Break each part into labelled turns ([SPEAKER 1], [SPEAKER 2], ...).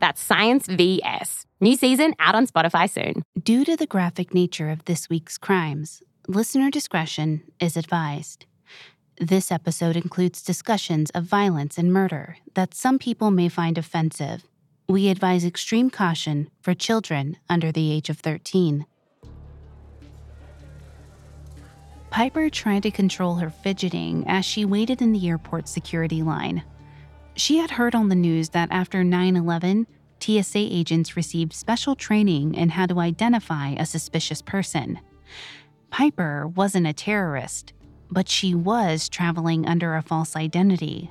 [SPEAKER 1] That's Science VS. New season out on Spotify soon.
[SPEAKER 2] Due to the graphic nature of this week's crimes, listener discretion is advised. This episode includes discussions of violence and murder that some people may find offensive. We advise extreme caution for children under the age of 13. Piper tried to control her fidgeting as she waited in the airport security line. She had heard on the news that after 9 11, TSA agents received special training in how to identify a suspicious person. Piper wasn't a terrorist, but she was traveling under a false identity.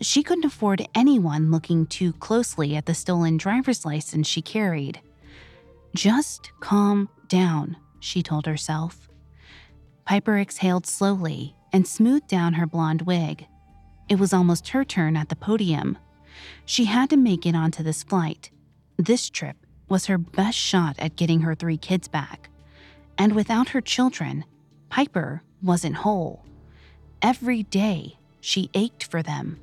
[SPEAKER 2] She couldn't afford anyone looking too closely at the stolen driver's license she carried. Just calm down, she told herself. Piper exhaled slowly and smoothed down her blonde wig. It was almost her turn at the podium. She had to make it onto this flight. This trip was her best shot at getting her three kids back. And without her children, Piper wasn't whole. Every day, she ached for them.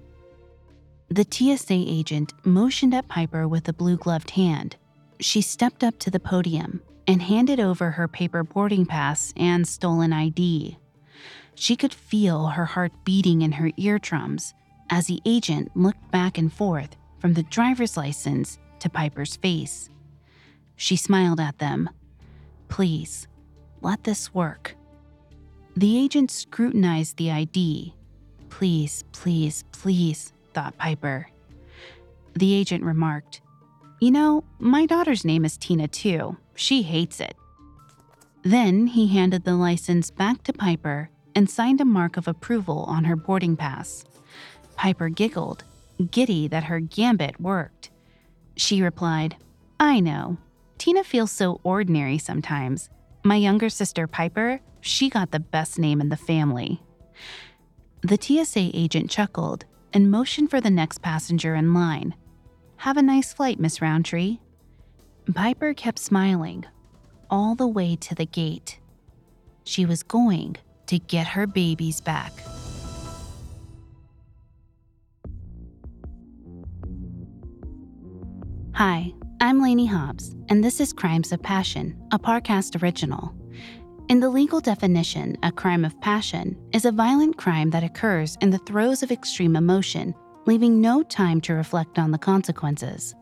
[SPEAKER 2] The TSA agent motioned at Piper with a blue gloved hand. She stepped up to the podium and handed over her paper boarding pass and stolen ID. She could feel her heart beating in her eardrums as the agent looked back and forth from the driver's license to Piper's face. She smiled at them. Please, let this work. The agent scrutinized the ID. Please, please, please, thought Piper. The agent remarked, You know, my daughter's name is Tina too. She hates it. Then he handed the license back to Piper and signed a mark of approval on her boarding pass. Piper giggled, giddy that her gambit worked. She replied, I know. Tina feels so ordinary sometimes. My younger sister, Piper, she got the best name in the family. The TSA agent chuckled and motioned for the next passenger in line. Have a nice flight, Miss Rountree. Piper kept smiling all the way to the gate. She was going to get her babies back. Hi, I'm Lainey Hobbs, and this is Crimes of Passion, a Parcast original. In the legal definition, a crime of passion is a violent crime that occurs in the throes of extreme emotion, leaving no time to reflect on the consequences.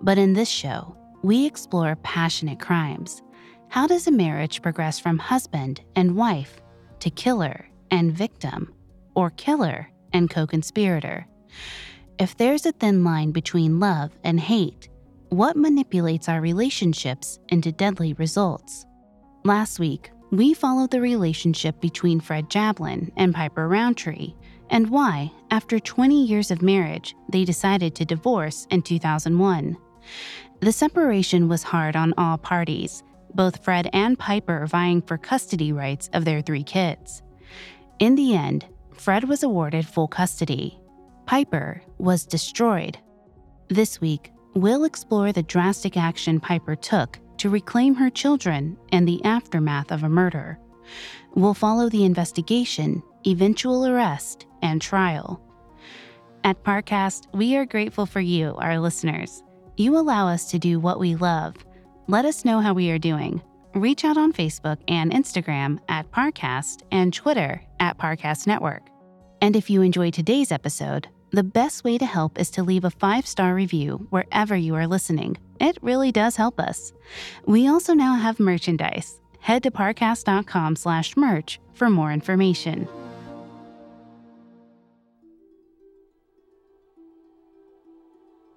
[SPEAKER 2] But in this show, we explore passionate crimes. How does a marriage progress from husband and wife to killer and victim, or killer and co conspirator? If there's a thin line between love and hate, what manipulates our relationships into deadly results. Last week, we followed the relationship between Fred Jablin and Piper Rountree and why, after 20 years of marriage, they decided to divorce in 2001. The separation was hard on all parties, both Fred and Piper are vying for custody rights of their three kids. In the end, Fred was awarded full custody. Piper was destroyed. This week, we'll explore the drastic action Piper took to reclaim her children and the aftermath of a murder. We'll follow the investigation, eventual arrest, and trial. At Parcast, we are grateful for you, our listeners. You allow us to do what we love. Let us know how we are doing. Reach out on Facebook and Instagram at Parcast and Twitter at Parcast Network. And if you enjoyed today's episode, the best way to help is to leave a five star review wherever you are listening. It really does help us. We also now have merchandise. Head to parcast.com slash merch for more information.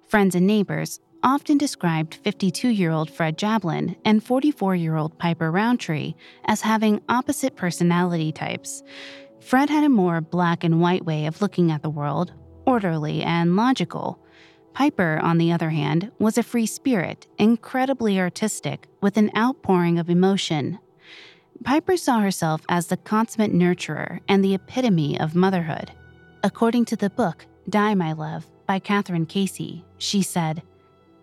[SPEAKER 2] Friends and neighbors often described 52 year old Fred Jablin and 44 year old Piper Rountree as having opposite personality types. Fred had a more black and white way of looking at the world, orderly and logical. Piper, on the other hand, was a free spirit, incredibly artistic, with an outpouring of emotion. Piper saw herself as the consummate nurturer and the epitome of motherhood. According to the book, Die, My Love, by Kathryn Casey, she said,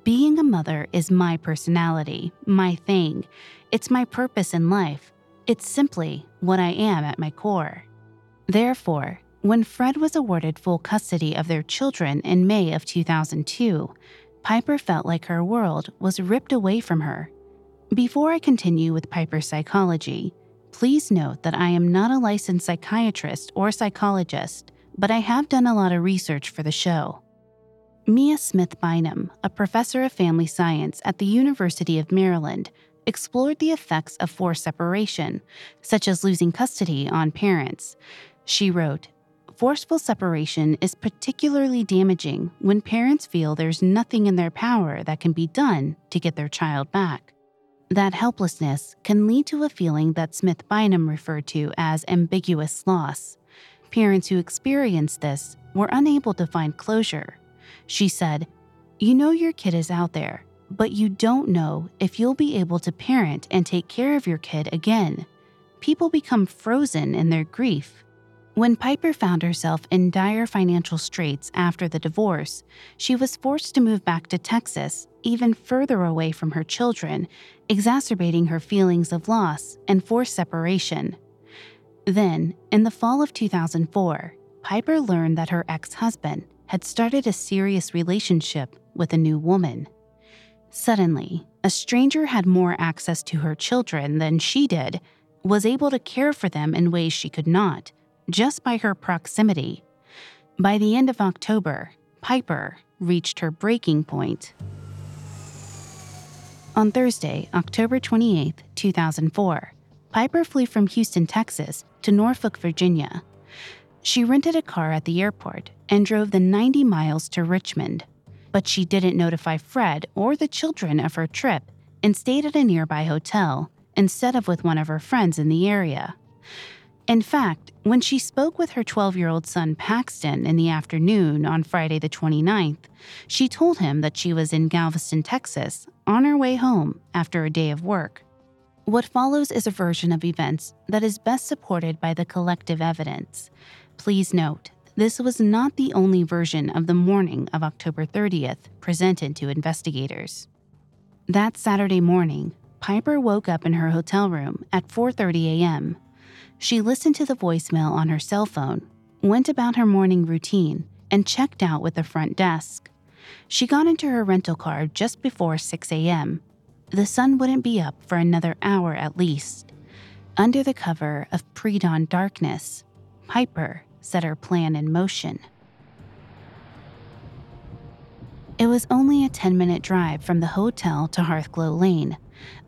[SPEAKER 2] Being a mother is my personality, my thing. It's my purpose in life. It's simply what I am at my core. Therefore, when Fred was awarded full custody of their children in May of 2002, Piper felt like her world was ripped away from her. Before I continue with Piper's psychology, please note that I am not a licensed psychiatrist or psychologist, but I have done a lot of research for the show. Mia Smith Bynum, a professor of family science at the University of Maryland, explored the effects of forced separation, such as losing custody, on parents. She wrote, Forceful separation is particularly damaging when parents feel there's nothing in their power that can be done to get their child back. That helplessness can lead to a feeling that Smith Bynum referred to as ambiguous loss. Parents who experienced this were unable to find closure. She said, You know your kid is out there, but you don't know if you'll be able to parent and take care of your kid again. People become frozen in their grief when Piper found herself in dire financial straits after the divorce, she was forced to move back to Texas, even further away from her children, exacerbating her feelings of loss and forced separation. Then, in the fall of 2004, Piper learned that her ex husband had started a serious relationship with a new woman. Suddenly, a stranger had more access to her children than she did, was able to care for them in ways she could not just by her proximity. By the end of October, Piper reached her breaking point. On Thursday, October 28, 2004, Piper flew from Houston, Texas to Norfolk, Virginia. She rented a car at the airport and drove the 90 miles to Richmond. But she didn't notify Fred or the children of her trip and stayed at a nearby hotel instead of with one of her friends in the area. In fact, when she spoke with her 12 year old son Paxton in the afternoon on Friday the 29th, she told him that she was in Galveston, Texas, on her way home after a day of work. What follows is a version of events that is best supported by the collective evidence. Please note, this was not the only version of the morning of October 30th presented to investigators. That Saturday morning, Piper woke up in her hotel room at 4:30 a.m. She listened to the voicemail on her cell phone, went about her morning routine, and checked out with the front desk. She got into her rental car just before 6 a.m. The sun wouldn't be up for another hour at least. Under the cover of pre dawn darkness, Piper set her plan in motion. It was only a 10 minute drive from the hotel to Hearthglow Lane,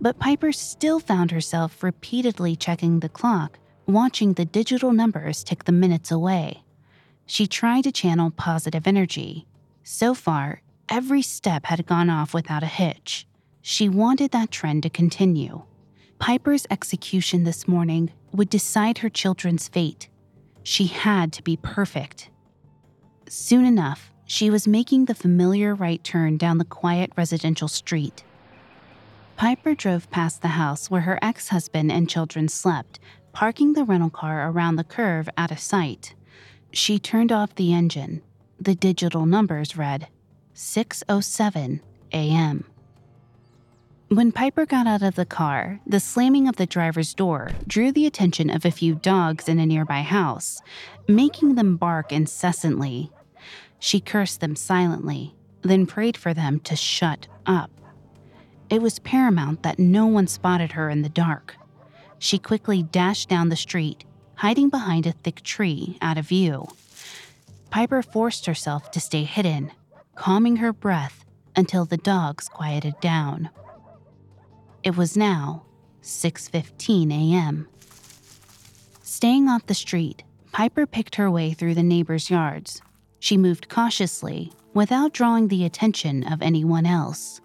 [SPEAKER 2] but Piper still found herself repeatedly checking the clock watching the digital numbers tick the minutes away. She tried to channel positive energy. So far, every step had gone off without a hitch. She wanted that trend to continue. Piper's execution this morning would decide her children's fate. She had to be perfect. Soon enough, she was making the familiar right turn down the quiet residential street. Piper drove past the house where her ex husband and children slept parking the rental car around the curve out of sight. She turned off the engine. The digital numbers read 6:07 a.m. When Piper got out of the car, the slamming of the driver's door drew the attention of a few dogs in a nearby house, making them bark incessantly. She cursed them silently, then prayed for them to shut up. It was paramount that no one spotted her in the dark. She quickly dashed down the street, hiding behind a thick tree out of view. Piper forced herself to stay hidden, calming her breath until the dogs quieted down. It was now 6:15 a.m. Staying off the street, Piper picked her way through the neighbors' yards. She moved cautiously, without drawing the attention of anyone else.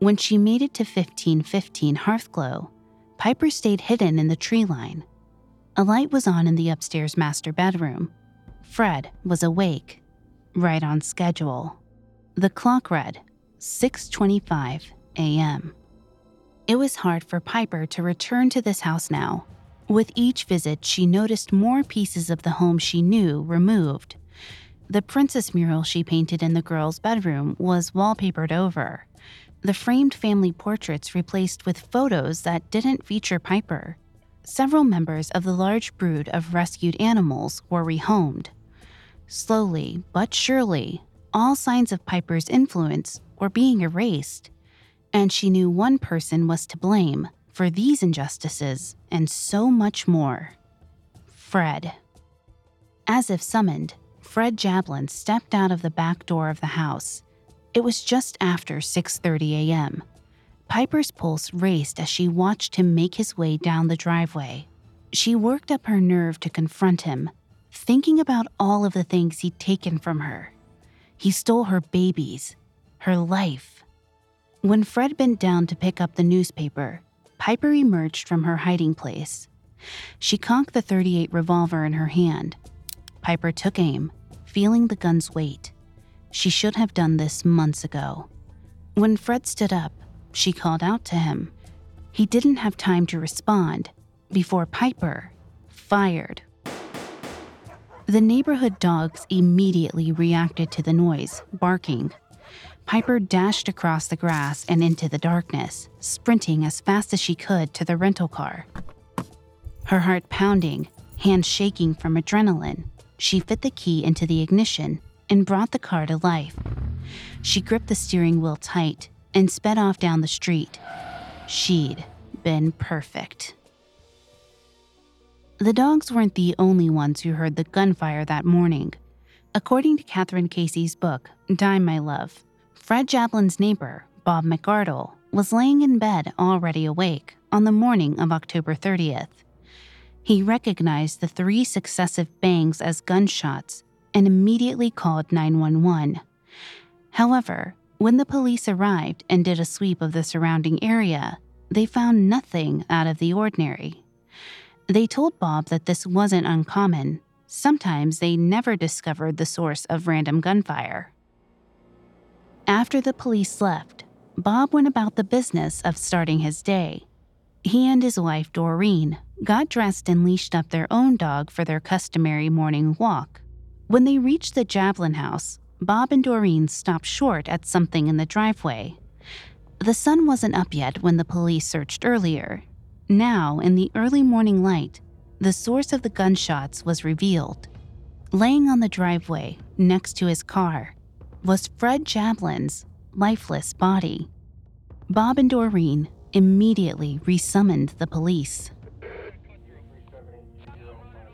[SPEAKER 2] When she made it to 1515 Hearthglow, Piper stayed hidden in the tree line. A light was on in the upstairs master bedroom. Fred was awake, right on schedule. The clock read 6:25 a.m. It was hard for Piper to return to this house now. With each visit, she noticed more pieces of the home she knew removed. The princess mural she painted in the girl's bedroom was wallpapered over. The framed family portraits replaced with photos that didn't feature Piper. Several members of the large brood of rescued animals were rehomed. Slowly but surely, all signs of Piper's influence were being erased, and she knew one person was to blame for these injustices and so much more Fred. As if summoned, Fred Jablin stepped out of the back door of the house. It was just after 6:30 a.m. Piper's pulse raced as she watched him make his way down the driveway. She worked up her nerve to confront him, thinking about all of the things he'd taken from her. He stole her babies, her life. When Fred bent down to pick up the newspaper, Piper emerged from her hiding place. She cocked the 38 revolver in her hand. Piper took aim, feeling the gun's weight. She should have done this months ago. When Fred stood up, she called out to him. He didn't have time to respond before Piper fired. The neighborhood dogs immediately reacted to the noise, barking. Piper dashed across the grass and into the darkness, sprinting as fast as she could to the rental car. Her heart pounding, hands shaking from adrenaline, she fit the key into the ignition and brought the car to life. She gripped the steering wheel tight and sped off down the street. She'd been perfect. The dogs weren't the only ones who heard the gunfire that morning. According to Kathryn Casey's book, Die My Love, Fred Jablin's neighbor, Bob McArdle, was laying in bed already awake on the morning of October 30th. He recognized the three successive bangs as gunshots and immediately called 911. However, when the police arrived and did a sweep of the surrounding area, they found nothing out of the ordinary. They told Bob that this wasn't uncommon. Sometimes they never discovered the source of random gunfire. After the police left, Bob went about the business of starting his day. He and his wife, Doreen, got dressed and leashed up their own dog for their customary morning walk. When they reached the Jablin house, Bob and Doreen stopped short at something in the driveway. The sun wasn't up yet when the police searched earlier, now, in the early morning light, the source of the gunshots was revealed. Laying on the driveway, next to his car, was Fred Jablin's lifeless body. Bob and Doreen immediately resummoned the police.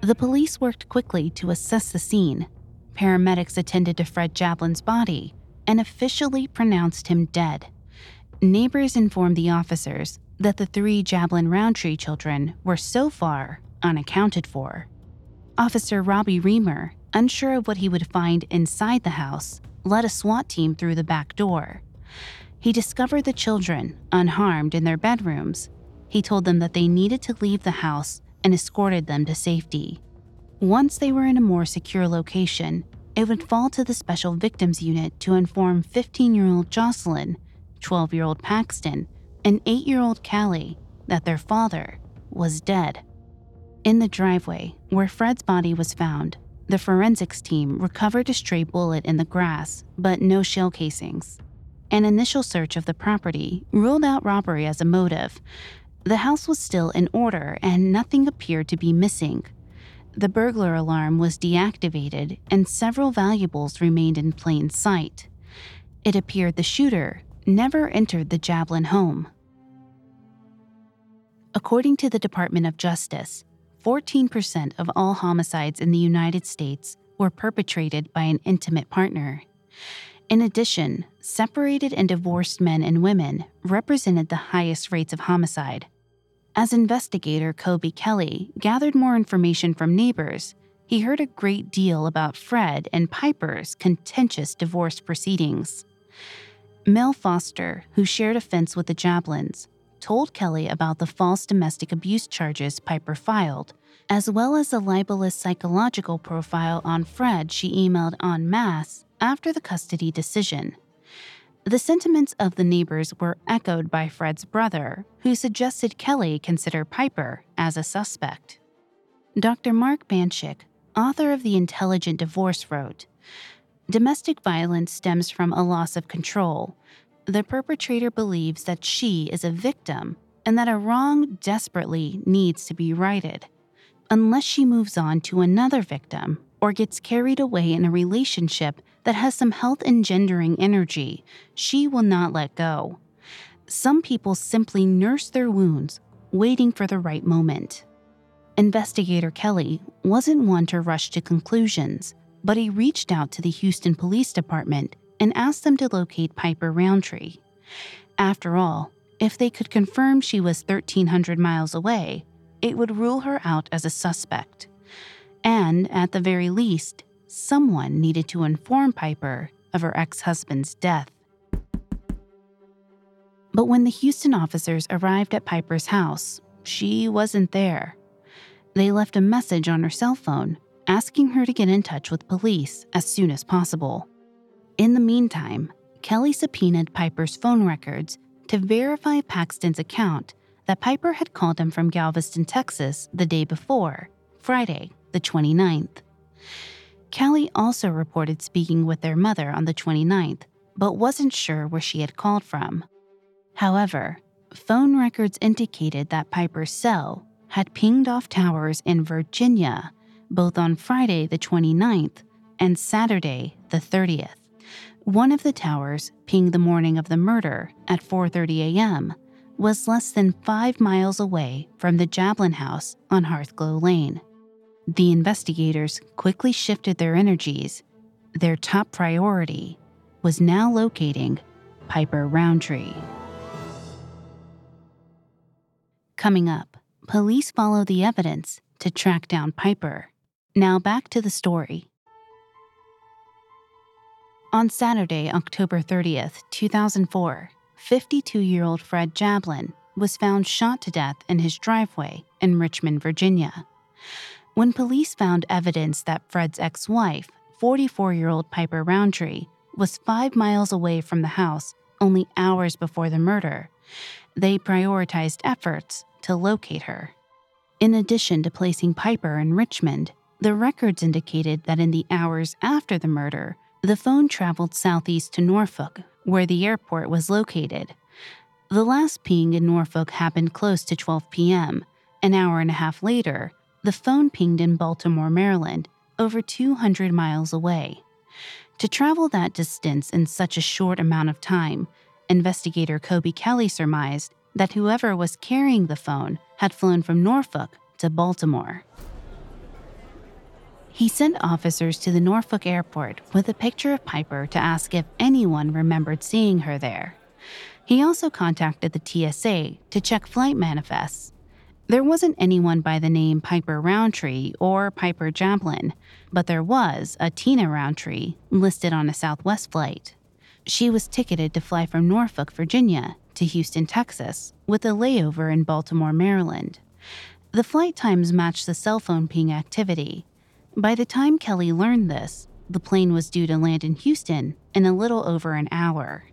[SPEAKER 2] The police worked quickly to assess the scene. Paramedics attended to Fred Jablin's body and officially pronounced him dead. Neighbors informed the officers that the three Jablin Rountree children were so far unaccounted for. Officer Robbie Reamer, unsure of what he would find inside the house, led a SWAT team through the back door. He discovered the children, unharmed, in their bedrooms. He told them that they needed to leave the house and escorted them to safety. Once they were in a more secure location, it would fall to the Special Victims Unit to inform 15 year old Jocelyn, 12 year old Paxton, and eight year old Callie that their father was dead. In the driveway, where Fred's body was found, the forensics team recovered a stray bullet in the grass, but no shell casings. An initial search of the property ruled out robbery as a motive. The house was still in order and nothing appeared to be missing. The burglar alarm was deactivated and several valuables remained in plain sight. It appeared the shooter never entered the Jablin home. According to the Department of Justice, 14% of all homicides in the United States were perpetrated by an intimate partner. In addition, separated and divorced men and women represented the highest rates of homicide. As investigator Kobe Kelly gathered more information from neighbors, he heard a great deal about Fred and Piper's contentious divorce proceedings. Mel Foster, who shared a fence with the Jablins, told Kelly about the false domestic abuse charges Piper filed, as well as the libelous psychological profile on Fred she emailed en masse after the custody decision. The sentiments of the neighbors were echoed by Fred's brother, who suggested Kelly consider Piper as a suspect. Dr. Mark Banschick, author of The Intelligent Divorce, wrote Domestic violence stems from a loss of control. The perpetrator believes that she is a victim and that a wrong desperately needs to be righted. Unless she moves on to another victim or gets carried away in a relationship that has some health engendering energy, she will not let go. Some people simply nurse their wounds, waiting for the right moment. Investigator Kelly wasn't one to rush to conclusions, but he reached out to the Houston Police Department and asked them to locate Piper Rountree. After all, if they could confirm she was 1,300 miles away, it would rule her out as a suspect. And, at the very least, someone needed to inform Piper of her ex husband's death. But when the Houston officers arrived at Piper's house, she wasn't there. They left a message on her cell phone asking her to get in touch with police as soon as possible. In the meantime, Kelly subpoenaed Piper's phone records to verify Paxton's account that Piper had called him from Galveston, Texas the day before, Friday, the 29th. Kelly also reported speaking with their mother on the 29th, but wasn't sure where she had called from. However, phone records indicated that Piper's cell had pinged off towers in Virginia both on Friday the 29th and Saturday the 30th. One of the towers, pinged the morning of the murder at 4:30 a.m., was less than 5 miles away from the Jablin house on Hearthglow Lane. The investigators quickly shifted their energies. Their top priority was now locating Piper Rountree. Coming up, police follow the evidence to track down Piper. Now back to the story. On Saturday, October 30th, 2004, 52 year old Fred Jablin was found shot to death in his driveway in Richmond, Virginia. When police found evidence that Fred's ex wife, 44 year old Piper Rountree, was five miles away from the house only hours before the murder, they prioritized efforts to locate her. In addition to placing Piper in Richmond, the records indicated that in the hours after the murder, the phone traveled southeast to Norfolk, where the airport was located. The last ping in Norfolk happened close to 12 p.m. An hour and a half later, the phone pinged in Baltimore, Maryland, over 200 miles away. To travel that distance in such a short amount of time, investigator Kobe Kelly surmised that whoever was carrying the phone had flown from Norfolk to Baltimore. He sent officers to the Norfolk airport with a picture of Piper to ask if anyone remembered seeing her there. He also contacted the TSA to check flight manifests. There wasn't anyone by the name Piper Rountree or Piper Jablin, but there was a Tina Rountree listed on a Southwest flight. She was ticketed to fly from Norfolk, Virginia to Houston, Texas, with a layover in Baltimore, Maryland. The flight times matched the cell phone ping activity, by the time Kelly learned this, the plane was due to land in Houston in a little over an hour.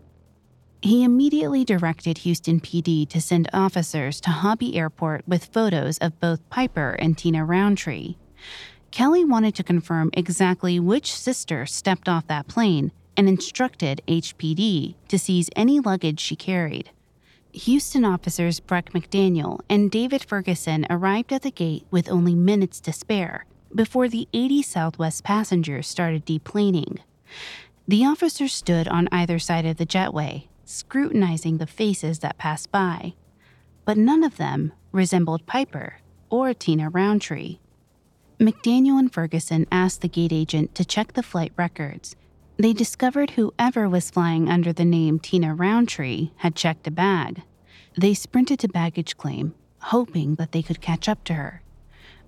[SPEAKER 2] He immediately directed Houston PD to send officers to Hobby Airport with photos of both Piper and Tina Rountree. Kelly wanted to confirm exactly which sister stepped off that plane and instructed HPD to seize any luggage she carried. Houston officers Breck McDaniel and David Ferguson arrived at the gate with only minutes to spare before the 80 Southwest passengers started deplaning. The officers stood on either side of the jetway, scrutinizing the faces that passed by, but none of them resembled Piper or Tina Rountree. McDaniel and Ferguson asked the gate agent to check the flight records. They discovered whoever was flying under the name Tina Rountree had checked a bag. They sprinted to baggage claim, hoping that they could catch up to her.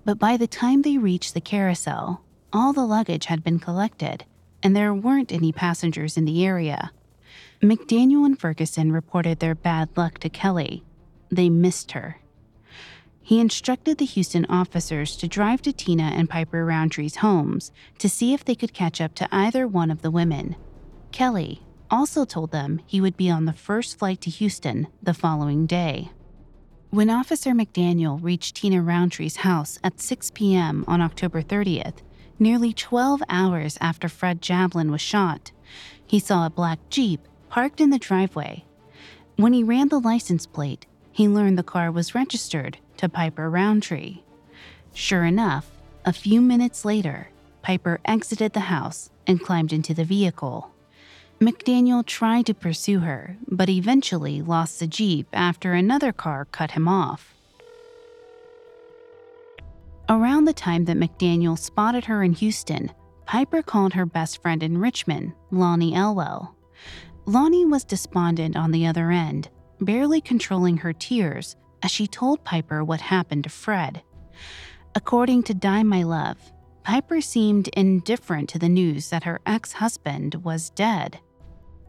[SPEAKER 2] But by the time they reached the carousel, all the luggage had been collected, and there weren't any passengers in the area. McDaniel and Ferguson reported their bad luck to Kelly. They missed her. He instructed the Houston officers to drive to Tina and Piper Rountree's homes to see if they could catch up to either one of the women. Kelly also told them he would be on the first flight to Houston the following day. When Officer McDaniel reached Tina Rountree's house at 6 p.m. on October 30th, nearly 12 hours after Fred Jablin was shot, he saw a black Jeep parked in the driveway. When he ran the license plate, he learned the car was registered to Piper Rountree. Sure enough, a few minutes later, Piper exited the house and climbed into the vehicle. McDaniel tried to pursue her, but eventually lost the Jeep after another car cut him off. Around the time that McDaniel spotted her in Houston, Piper called her best friend in Richmond, Lonnie Elwell. Lonnie was despondent on the other end, barely controlling her tears as she told Piper what happened to Fred. According to Die My Love, Piper seemed indifferent to the news that her ex husband was dead.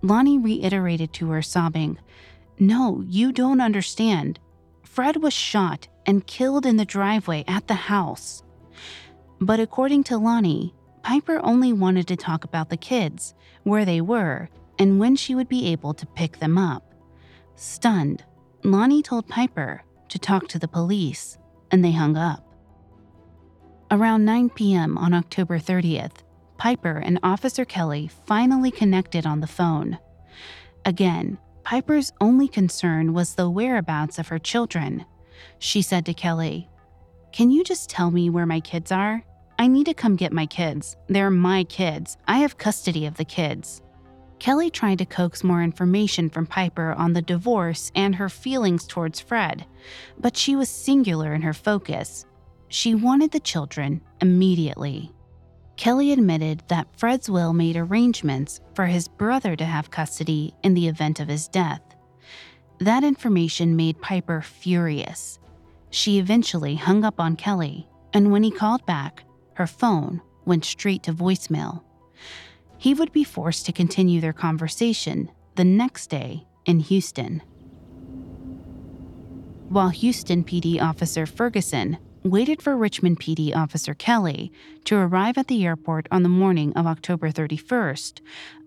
[SPEAKER 2] Lonnie reiterated to her, sobbing, No, you don't understand. Fred was shot and killed in the driveway at the house. But according to Lonnie, Piper only wanted to talk about the kids, where they were, and when she would be able to pick them up. Stunned, Lonnie told Piper to talk to the police, and they hung up. Around 9 p.m. on October 30th, Piper and Officer Kelly finally connected on the phone. Again, Piper's only concern was the whereabouts of her children. She said to Kelly, Can you just tell me where my kids are? I need to come get my kids. They're my kids. I have custody of the kids. Kelly tried to coax more information from Piper on the divorce and her feelings towards Fred, but she was singular in her focus. She wanted the children immediately. Kelly admitted that Fred's will made arrangements for his brother to have custody in the event of his death. That information made Piper furious. She eventually hung up on Kelly, and when he called back, her phone went straight to voicemail. He would be forced to continue their conversation the next day in Houston. While Houston PD Officer Ferguson waited for Richmond PD Officer Kelly to arrive at the airport on the morning of October 31st,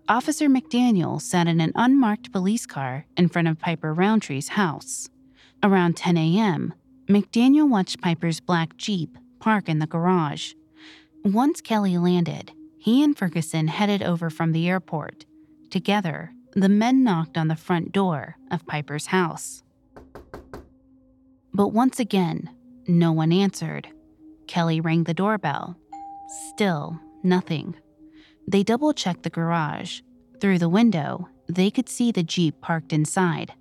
[SPEAKER 2] Officer McDaniel sat in an unmarked police car in front of Piper Rountree's house. Around 10 a.m., McDaniel watched Piper's black Jeep park in the garage. Once Kelly landed, he and Ferguson headed over from the airport. Together, the men knocked on the front door of Piper's house. But once again, no one answered. Kelly rang the doorbell. Still, nothing. They double checked the garage. Through the window, they could see the Jeep parked inside.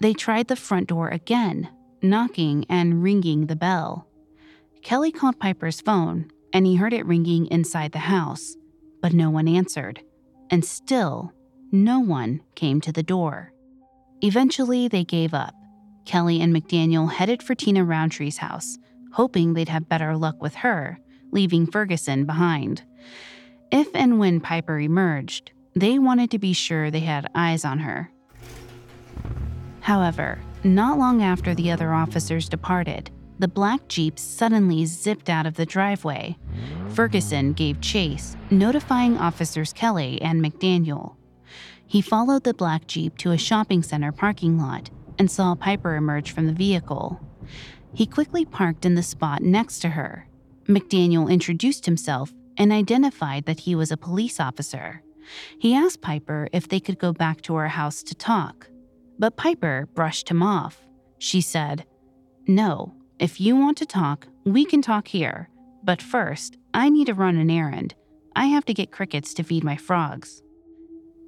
[SPEAKER 2] They tried the front door again, knocking and ringing the bell. Kelly called Piper's phone, and he heard it ringing inside the house, but no one answered. And still, no one came to the door. Eventually, they gave up. Kelly and McDaniel headed for Tina Rountree's house, hoping they'd have better luck with her, leaving Ferguson behind. If and when Piper emerged, they wanted to be sure they had eyes on her. However, not long after the other officers departed, the black Jeep suddenly zipped out of the driveway. Ferguson gave chase, notifying officers Kelly and McDaniel. He followed the black Jeep to a shopping center parking lot and saw Piper emerge from the vehicle. He quickly parked in the spot next to her. McDaniel introduced himself and identified that he was a police officer. He asked Piper if they could go back to her house to talk, but Piper brushed him off. She said, No, if you want to talk, we can talk here, but first, I need to run an errand. I have to get crickets to feed my frogs.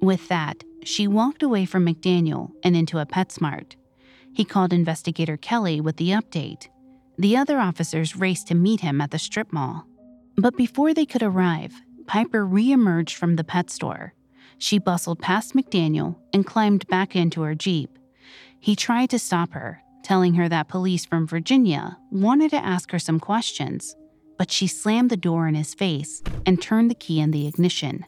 [SPEAKER 2] With that, she walked away from McDaniel and into a PetSmart. He called investigator Kelly with the update. The other officers raced to meet him at the strip mall. But before they could arrive, Piper reemerged from the pet store. She bustled past McDaniel and climbed back into her Jeep. He tried to stop her, telling her that police from Virginia wanted to ask her some questions, but she slammed the door in his face and turned the key in the ignition.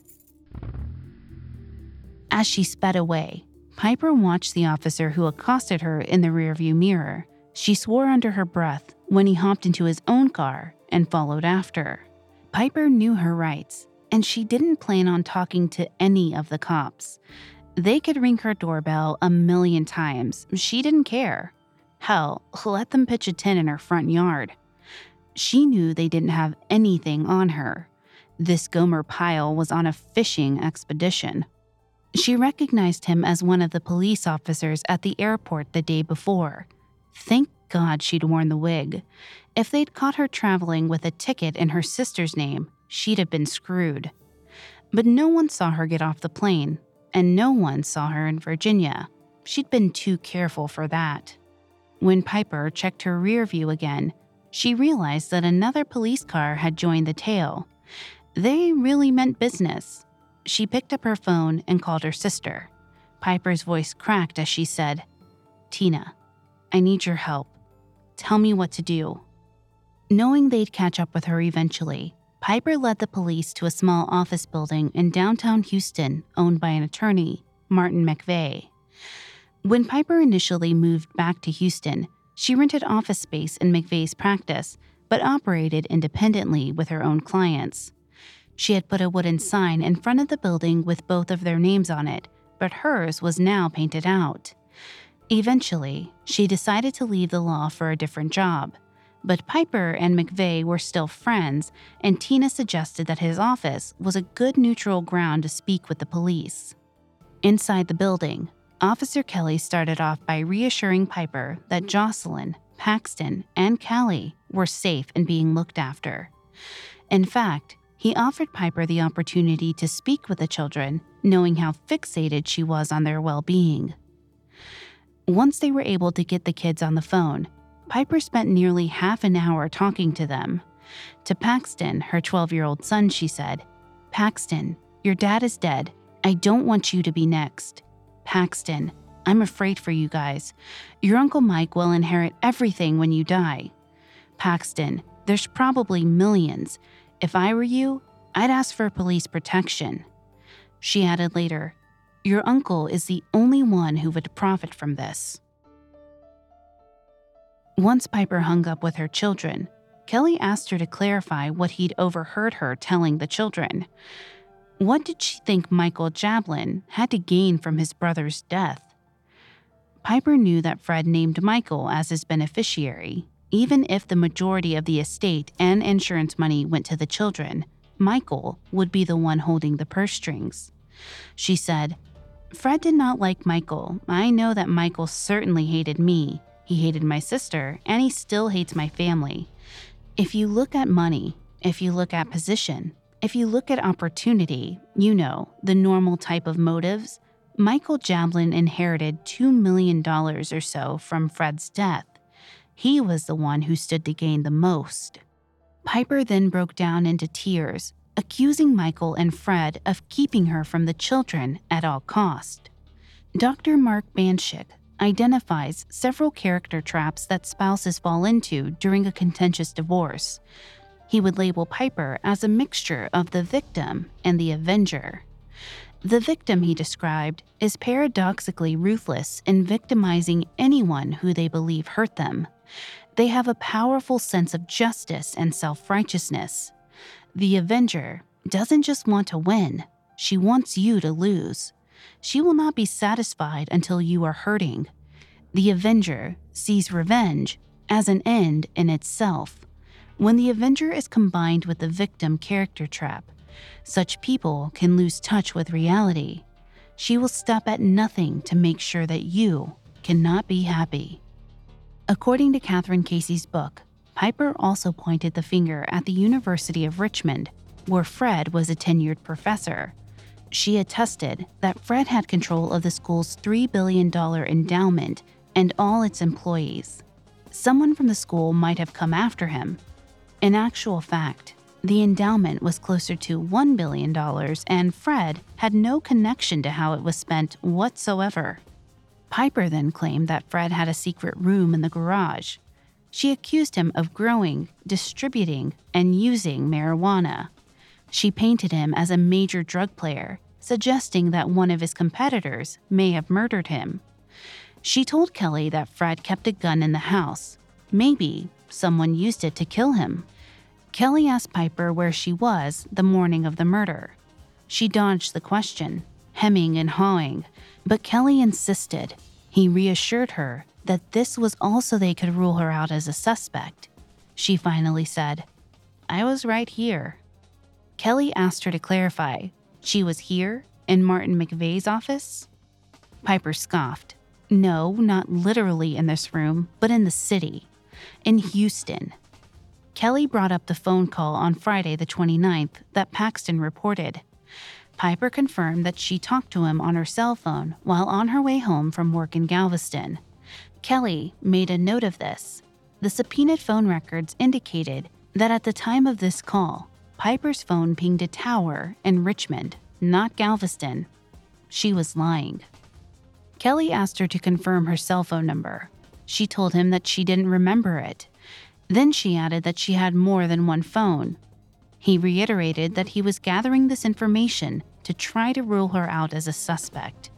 [SPEAKER 2] As she sped away, Piper watched the officer who accosted her in the rearview mirror. She swore under her breath when he hopped into his own car and followed after. Piper knew her rights. and she didn't plan on talking to any of the cops. They could ring her doorbell a million times. She didn't care. Hell, let them pitch a tent in her front yard. She knew they didn't have anything on her. This Gomer Pyle was on a fishing expedition. She recognized him as one of the police officers at the airport the day before. Thank God she'd worn the wig. If they'd caught her traveling with a ticket in her sister's name, she'd have been screwed. But no one saw her get off the plane, and no one saw her in Virginia. She'd been too careful for that. When Piper checked her rear view again, she realized that another police car had joined the tail. They really meant business. She picked up her phone and called her sister. Piper's voice cracked as she said, Tina, I need your help. Tell me what to do. Knowing they'd catch up with her eventually, Piper led the police to a small office building in downtown Houston owned by an attorney, Martin McVeigh. When Piper initially moved back to Houston, she rented office space in McVeigh's practice, but operated independently with her own clients. She had put a wooden sign in front of the building with both of their names on it, but hers was now painted out. Eventually, she decided to leave the law for a different job. But Piper and McVeigh were still friends, and Tina suggested that his office was a good neutral ground to speak with the police. Inside the building, Officer Kelly started off by reassuring Piper that Jocelyn, Paxton, and Callie were safe and being looked after. In fact, he offered Piper the opportunity to speak with the children, knowing how fixated she was on their well being. Once they were able to get the kids on the phone, Piper spent nearly half an hour talking to them. To Paxton, her 12 year old son, she said, Paxton, your dad is dead. I don't want you to be next. Paxton, I'm afraid for you guys. Your Uncle Mike will inherit everything when you die. Paxton, there's probably millions. If I were you, I'd ask for police protection. She added later, your uncle is the only one who would profit from this. Once Piper hung up with her children, Kelly asked her to clarify what he'd overheard her telling the children. What did she think Michael Jablin had to gain from his brother's death? Piper knew that Fred named Michael as his beneficiary. Even if the majority of the estate and insurance money went to the children, Michael would be the one holding the purse strings. She said, Fred did not like Michael. I know that Michael certainly hated me. He hated my sister, and he still hates my family. If you look at money, if you look at position, if you look at opportunity, you know, the normal type of motives, Michael Jablin inherited $2 million or so from Fred's death. He was the one who stood to gain the most. Piper then broke down into tears accusing Michael and Fred of keeping her from the children at all cost. Dr. Mark Banschick identifies several character traps that spouses fall into during a contentious divorce. He would label Piper as a mixture of the victim and the avenger. The victim, he described, is paradoxically ruthless in victimizing anyone who they believe hurt them. They have a powerful sense of justice and self righteousness. The Avenger doesn't just want to win, she wants you to lose. She will not be satisfied until you are hurting. The Avenger sees revenge as an end in itself. When the Avenger is combined with the victim character trap, such people can lose touch with reality. She will stop at nothing to make sure that you cannot be happy. According to Kathryn Casey's book, Piper also pointed the finger at the University of Richmond, where Fred was a tenured professor. She attested that Fred had control of the school's $3 billion endowment and all its employees. Someone from the school might have come after him. In actual fact, the endowment was closer to $1 billion, and Fred had no connection to how it was spent whatsoever. Piper then claimed that Fred had a secret room in the garage she accused him of growing, distributing, and using marijuana. She painted him as a major drug player, suggesting that one of his competitors may have murdered him. She told Kelly that Fred kept a gun in the house. Maybe someone used it to kill him. Kelly asked Piper where she was the morning of the murder. She dodged the question, hemming and hawing, but Kelly insisted. He reassured her that this was also they could rule her out as a suspect. She finally said, I was right here. Kelly asked her to clarify. She was here in Martin McVeigh's office? Piper scoffed. No, not literally in this room, but in the city, in Houston. Kelly brought up the phone call on Friday, the 29th, that Paxton reported. Piper confirmed that she talked to him on her cell phone while on her way home from work in Galveston. Kelly made a note of this. The subpoenaed phone records indicated that at the time of this call, Piper's phone pinged a tower in Richmond, not Galveston. She was lying. Kelly asked her to confirm her cell phone number. She told him that she didn't remember it. Then she added that she had more than one phone. He reiterated that he was gathering this information to try to rule her out as a suspect.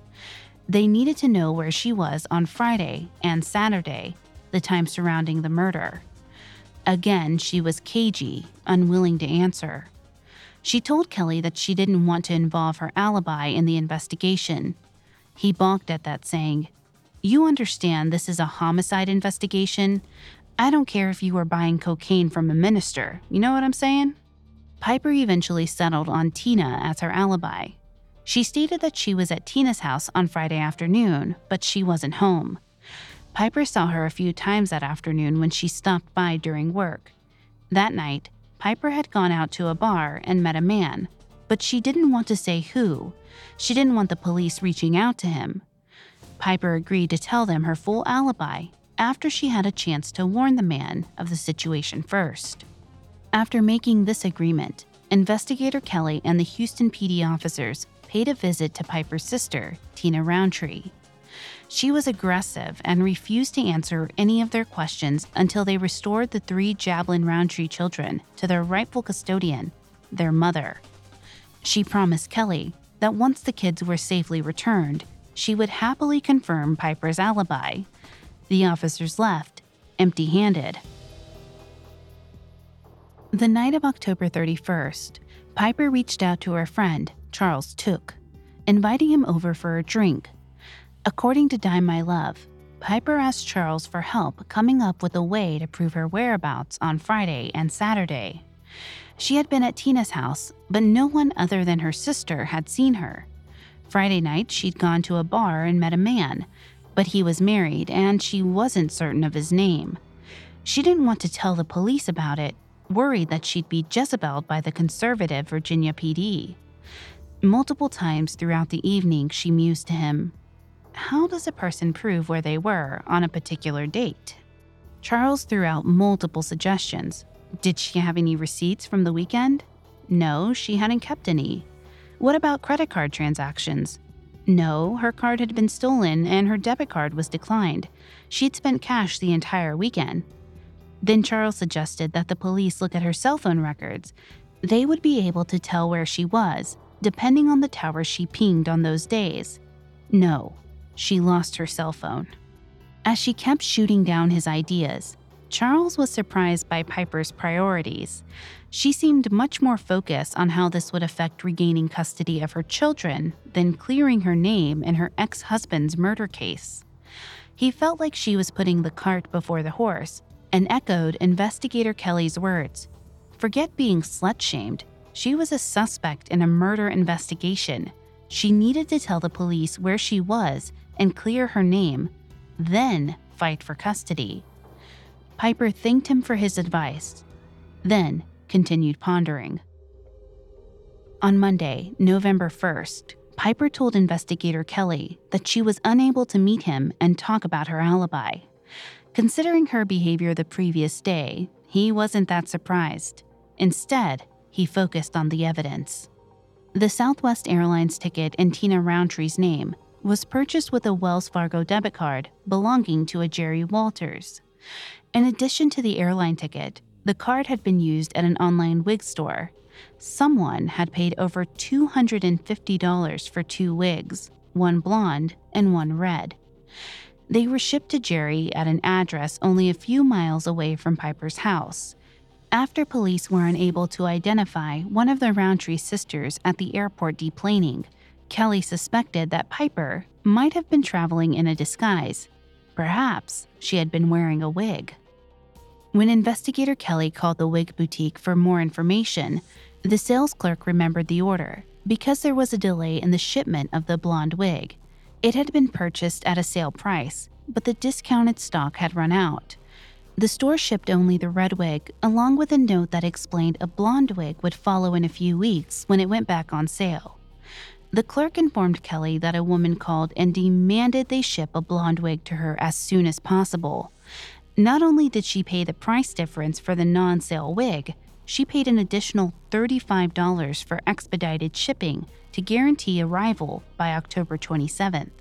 [SPEAKER 2] They needed to know where she was on Friday and Saturday, the time surrounding the murder. Again, she was cagey, unwilling to answer. She told Kelly that she didn't want to involve her alibi in the investigation. He balked at that, saying, You understand this is a homicide investigation. I don't care if you were buying cocaine from a minister. You know what I'm saying? Piper eventually settled on Tina as her alibi. She stated that she was at Tina's house on Friday afternoon, but she wasn't home. Piper saw her a few times that afternoon when she stopped by during work. That night, Piper had gone out to a bar and met a man, but she didn't want to say who. She didn't want the police reaching out to him. Piper agreed to tell them her full alibi after she had a chance to warn the man of the situation first. After making this agreement, investigator Kelly and the Houston PD officers paid a visit to Piper's sister, Tina Rountree. She was aggressive and refused to answer any of their questions until they restored the three Jablin Rountree children to their rightful custodian, their mother. She promised Kelly that once the kids were safely returned, she would happily confirm Piper's alibi. The officers left, empty handed. The night of October 31st, Piper reached out to her friend, Charles Took, inviting him over for a drink According to Die My Love, Piper asked Charles for help coming up with a way to prove her whereabouts on Friday and Saturday. She had been at Tina's house, but no one other than her sister had seen her. Friday night, she'd gone to a bar and met a man, but he was married and she wasn't certain of his name. She didn't want to tell the police about it, worried that she'd be Jezebeled by the conservative Virginia PD. Multiple times throughout the evening, she mused to him, how does a person prove where they were on a particular date? Charles threw out multiple suggestions. Did she have any receipts from the weekend? No, she hadn't kept any. What about credit card transactions? No, her card had been stolen and her debit card was declined. She'd spent cash the entire weekend. Then Charles suggested that the police look at her cell phone records. They would be able to tell where she was, depending on the towers she pinged on those days. No, she lost her cell phone. As she kept shooting down his ideas, Charles was surprised by Piper's priorities. She seemed much more focused on how this would affect regaining custody of her children than clearing her name in her ex husband's murder case. He felt like she was putting the cart before the horse and echoed investigator Kelly's words Forget being slut shamed. She was a suspect in a murder investigation. She needed to tell the police where she was and clear her name, then fight for custody. Piper thanked him for his advice, then continued pondering. On Monday, November 1st, Piper told investigator Kelly that she was unable to meet him and talk about her alibi. Considering her behavior the previous day, he wasn't that surprised. Instead, he focused on the evidence. The Southwest Airlines ticket in Tina Rountree's name was purchased with a Wells Fargo debit card belonging to a Jerry Walters. In addition to the airline ticket, the card had been used at an online wig store. Someone had paid over $250 for two wigs, one blonde and one red. They were shipped to Jerry at an address only a few miles away from Piper's house. After police were unable to identify one of the Rountree sisters at the airport deplaning, Kelly suspected that Piper might have been traveling in a disguise. Perhaps she had been wearing a wig. When investigator Kelly called the wig boutique for more information, the sales clerk remembered the order because there was a delay in the shipment of the blonde wig. It had been purchased at a sale price, but the discounted stock had run out. The store shipped only the red wig, along with a note that explained a blonde wig would follow in a few weeks when it went back on sale. The clerk informed Kelly that a woman called and demanded they ship a blonde wig to her as soon as possible. Not only did she pay the price difference for the non sale wig, she paid an additional $35 for expedited shipping to guarantee arrival by October 27th.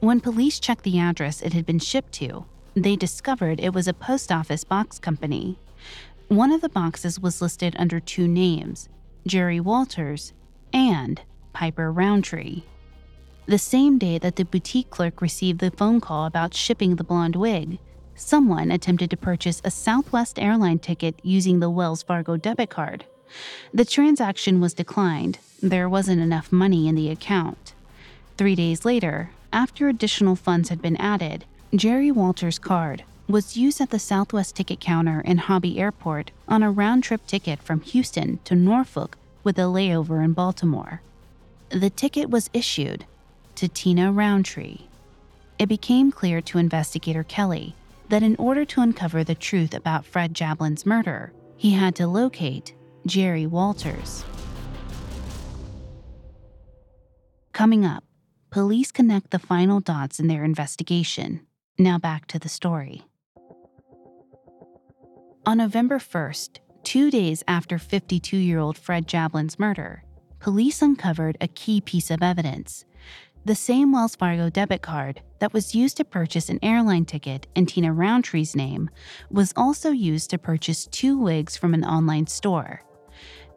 [SPEAKER 2] When police checked the address it had been shipped to, they discovered it was a post office box company. One of the boxes was listed under two names Jerry Walters and Piper Rountree. The same day that the boutique clerk received the phone call about shipping the blonde wig, someone attempted to purchase a Southwest airline ticket using the Wells Fargo debit card. The transaction was declined. There wasn't enough money in the account. Three days later, after additional funds had been added, Jerry Walters' card was used at the Southwest ticket counter in Hobby Airport on a round trip ticket from Houston to Norfolk with a layover in Baltimore. The ticket was issued to Tina Rountree. It became clear to investigator Kelly that in order to uncover the truth about Fred Jablin's murder, he had to locate Jerry Walters. Coming up, police connect the final dots in their investigation. Now back to the story. On November 1st, two days after 52 year old Fred Jablin's murder, police uncovered a key piece of evidence the same Wells Fargo debit card that was used to purchase an airline ticket in Tina Rountree's name was also used to purchase two wigs from an online store.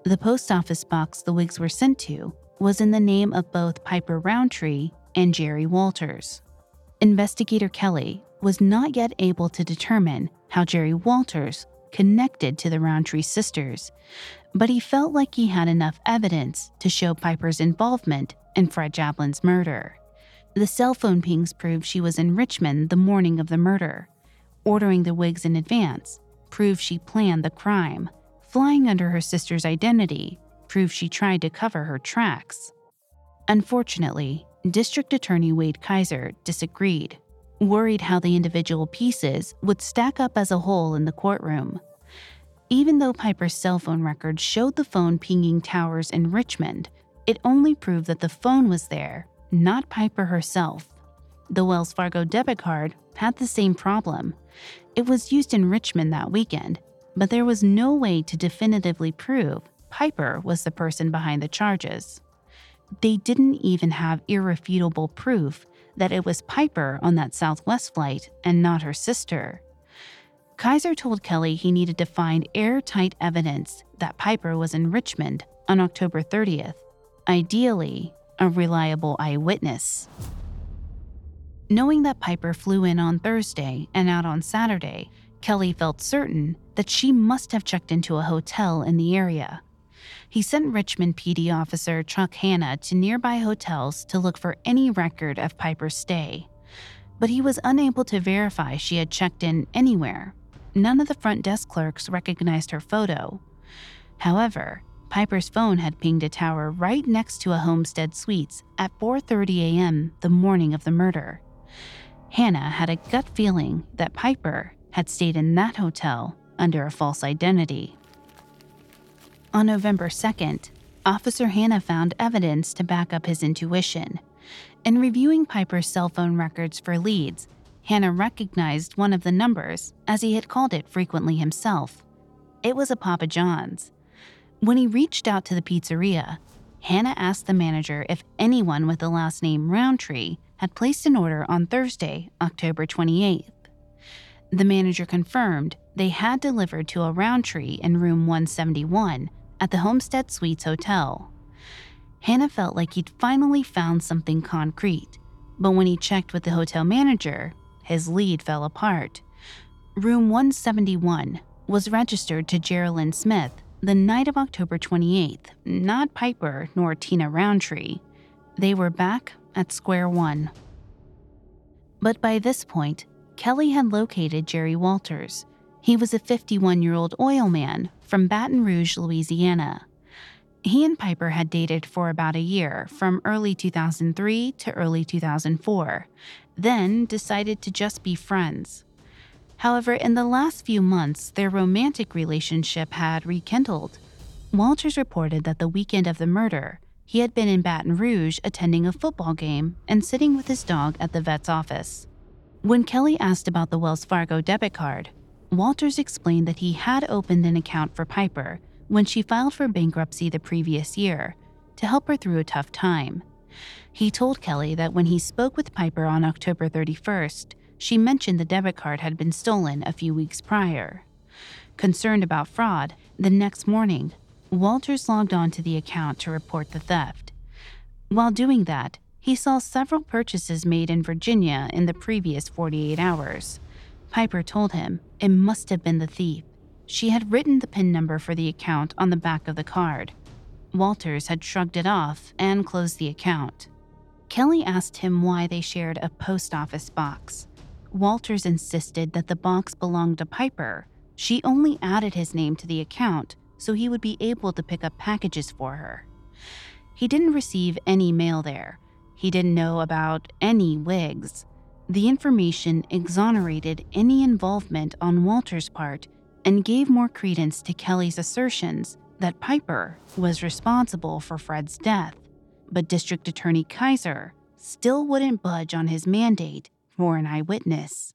[SPEAKER 2] The post office box the wigs were sent to was in the name of both Piper Rountree and Jerry Walters. Investigator Kelly was not yet able to determine how Jerry Walters connected to the Rountree sisters, but he felt like he had enough evidence to show Piper's involvement in Fred Jablin's murder. The cell phone pings proved she was in Richmond the morning of the murder. Ordering the wigs in advance proved she planned the crime. Flying under her sister's identity proved she tried to cover her tracks. Unfortunately, District Attorney Wade Kaiser disagreed, worried how the individual pieces would stack up as a whole in the courtroom. Even though Piper's cell phone records showed the phone pinging towers in Richmond, it only proved that the phone was there, not Piper herself. The Wells Fargo debit card had the same problem. It was used in Richmond that weekend, but there was no way to definitively prove Piper was the person behind the charges. They didn't even have irrefutable proof that it was Piper on that Southwest flight and not her sister. Kaiser told Kelly he needed to find airtight evidence that Piper was in Richmond on October 30th ideally, a reliable eyewitness. Knowing that Piper flew in on Thursday and out on Saturday, Kelly felt certain that she must have checked into a hotel in the area. He sent Richmond PD officer Chuck Hanna to nearby hotels to look for any record of Piper's stay, but he was unable to verify she had checked in anywhere. None of the front desk clerks recognized her photo. However, Piper's phone had pinged a tower right next to a homestead suites at 4:30 a.m. the morning of the murder. Hanna had a gut feeling that Piper had stayed in that hotel under a false identity. On November 2nd, Officer Hanna found evidence to back up his intuition. In reviewing Piper's cell phone records for leads, Hanna recognized one of the numbers as he had called it frequently himself. It was a Papa John's. When he reached out to the pizzeria, Hanna asked the manager if anyone with the last name Rountree had placed an order on Thursday, October 28th. The manager confirmed they had delivered to a Rountree in room 171 at the Homestead Suites Hotel. Hanna felt like he'd finally found something concrete, but when he checked with the hotel manager, his lead fell apart. Room 171 was registered to Geraldine Smith the night of October 28th, not Piper nor Tina Rountree. They were back at square one. But by this point, Kelly had located Jerry Walters. He was a 51 year old oil man from Baton Rouge, Louisiana. He and Piper had dated for about a year, from early 2003 to early 2004, then decided to just be friends. However, in the last few months, their romantic relationship had rekindled. Walters reported that the weekend of the murder, he had been in Baton Rouge attending a football game and sitting with his dog at the vet's office. When Kelly asked about the Wells Fargo debit card, Walters explained that he had opened an account for Piper when she filed for bankruptcy the previous year to help her through a tough time. He told Kelly that when he spoke with Piper on October 31st, she mentioned the debit card had been stolen a few weeks prior. Concerned about fraud, the next morning, Walters logged on to the account to report the theft. While doing that, he saw several purchases made in Virginia in the previous 48 hours. Piper told him it must have been the thief. She had written the PIN number for the account on the back of the card. Walters had shrugged it off and closed the account. Kelly asked him why they shared a post office box. Walters insisted that the box belonged to Piper. She only added his name to the account so he would be able to pick up packages for her. He didn't receive any mail there. He didn't know about any wigs. The information exonerated any involvement on Walter's part and gave more credence to Kelly's assertions that Piper was responsible for Fred's death. But District Attorney Kaiser still wouldn't budge on his mandate for an eyewitness.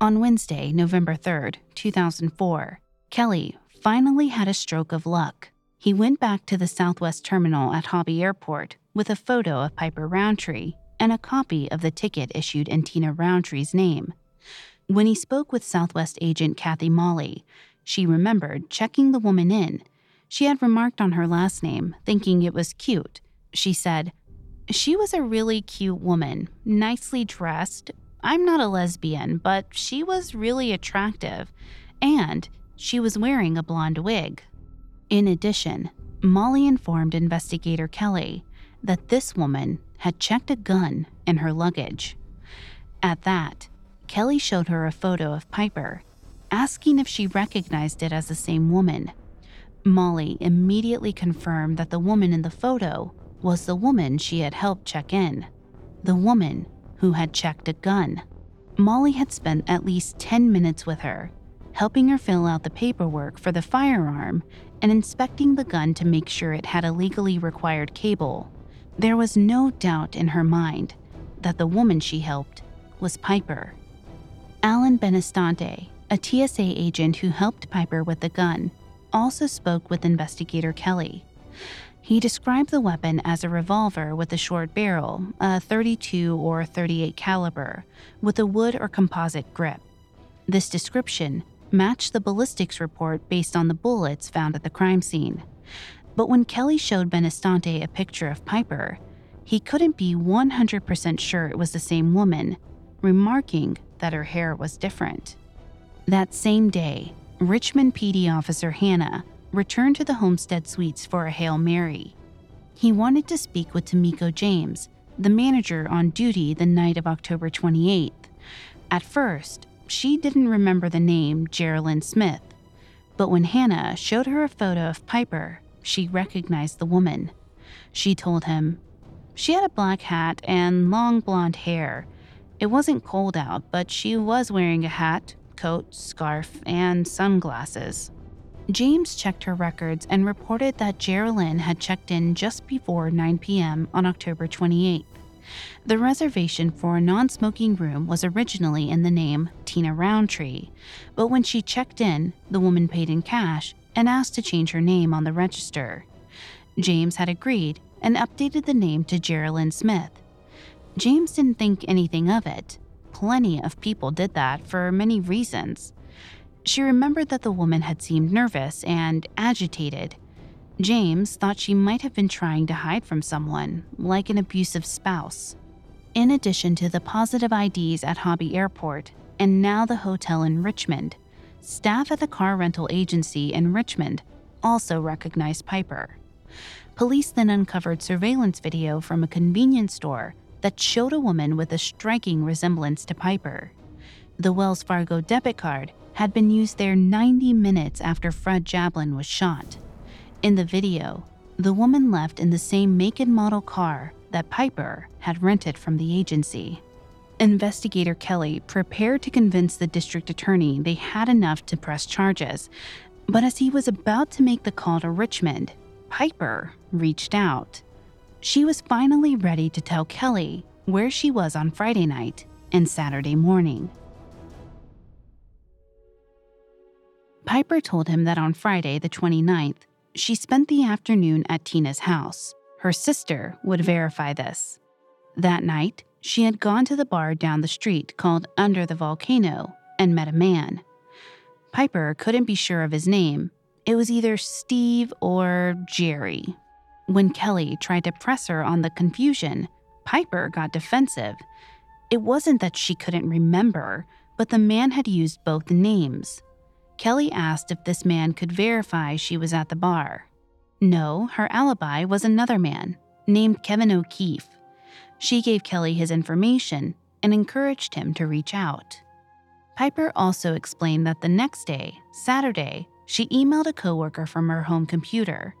[SPEAKER 2] On Wednesday, November 3rd, 2004, Kelly finally had a stroke of luck. He went back to the Southwest Terminal at Hobby Airport with a photo of Piper Rountree and a copy of the ticket issued in Tina Rountree's name. When he spoke with Southwest agent Kathy Molly, she remembered checking the woman in. She had remarked on her last name, thinking it was cute. She said, She was a really cute woman, nicely dressed. I'm not a lesbian, but she was really attractive. And she was wearing a blonde wig. In addition, Molly informed investigator Kelly that this woman had checked a gun in her luggage. At that, Kelly showed her a photo of Piper, asking if she recognized it as the same woman. Molly immediately confirmed that the woman in the photo was the woman she had helped check in, the woman who had checked a gun. Molly had spent at least 10 minutes with her, helping her fill out the paperwork for the firearm and inspecting the gun to make sure it had a legally required cable. There was no doubt in her mind that the woman she helped was Piper. Alan Benestante, a TSA agent who helped Piper with the gun, also spoke with investigator Kelly. He described the weapon as a revolver with a short barrel, a 32 or 38 caliber, with a wood or composite grip. This description matched the ballistics report based on the bullets found at the crime scene. But when Kelly showed Benestante a picture of Piper, he couldn't be 100% sure it was the same woman, remarking that her hair was different. That same day, Richmond PD officer Hanna returned to the Homestead Suites for a Hail Mary. He wanted to speak with Tamiko James, the manager on duty the night of October 28th. At first, she didn't remember the name Geraldine Smith, but when Hanna showed her a photo of Piper, she recognized the woman. She told him, She had a black hat and long blonde hair it wasn't cold out, but she was wearing a hat, coat, scarf, and sunglasses. James checked her records and reported that Geraldine had checked in just before 9 p.m. on October 28th. The reservation for a non smoking room was originally in the name Tina Rountree, but when she checked in, the woman paid in cash and asked to change her name on the register. James had agreed and updated the name to Geraldine Smith. James didn't think anything of it. Plenty of people did that for many reasons. She remembered that the woman had seemed nervous and agitated. James thought she might have been trying to hide from someone, like an abusive spouse. In addition to the positive IDs at Hobby Airport, and now the hotel in Richmond. Staff at the car rental agency in Richmond also recognized Piper. Police then uncovered surveillance video from a convenience store that showed a woman with a striking resemblance to Piper. The Wells Fargo debit card had been used there 90 minutes after Fred Jablin was shot. In the video, the woman left in the same make and model car that Piper had rented from the agency. Investigator Kelly prepared to convince the district attorney they had enough to press charges, but as he was about to make the call to Richmond, Piper reached out. She was finally ready to tell Kelly where she was on Friday night and Saturday morning. Piper told him that on Friday, the 29th, she spent the afternoon at Tina's house. Her sister would verify this. That night, she had gone to the bar down the street called Under the Volcano and met a man. Piper couldn't be sure of his name. It was either Steve or Jerry. When Kelly tried to press her on the confusion, Piper got defensive. It wasn't that she couldn't remember, but the man had used both names. Kelly asked if this man could verify she was at the bar. No, her alibi was another man, named Kevin O'Keefe. She gave Kelly his information and encouraged him to reach out. Piper also explained that the next day, Saturday, she emailed a coworker from her home computer.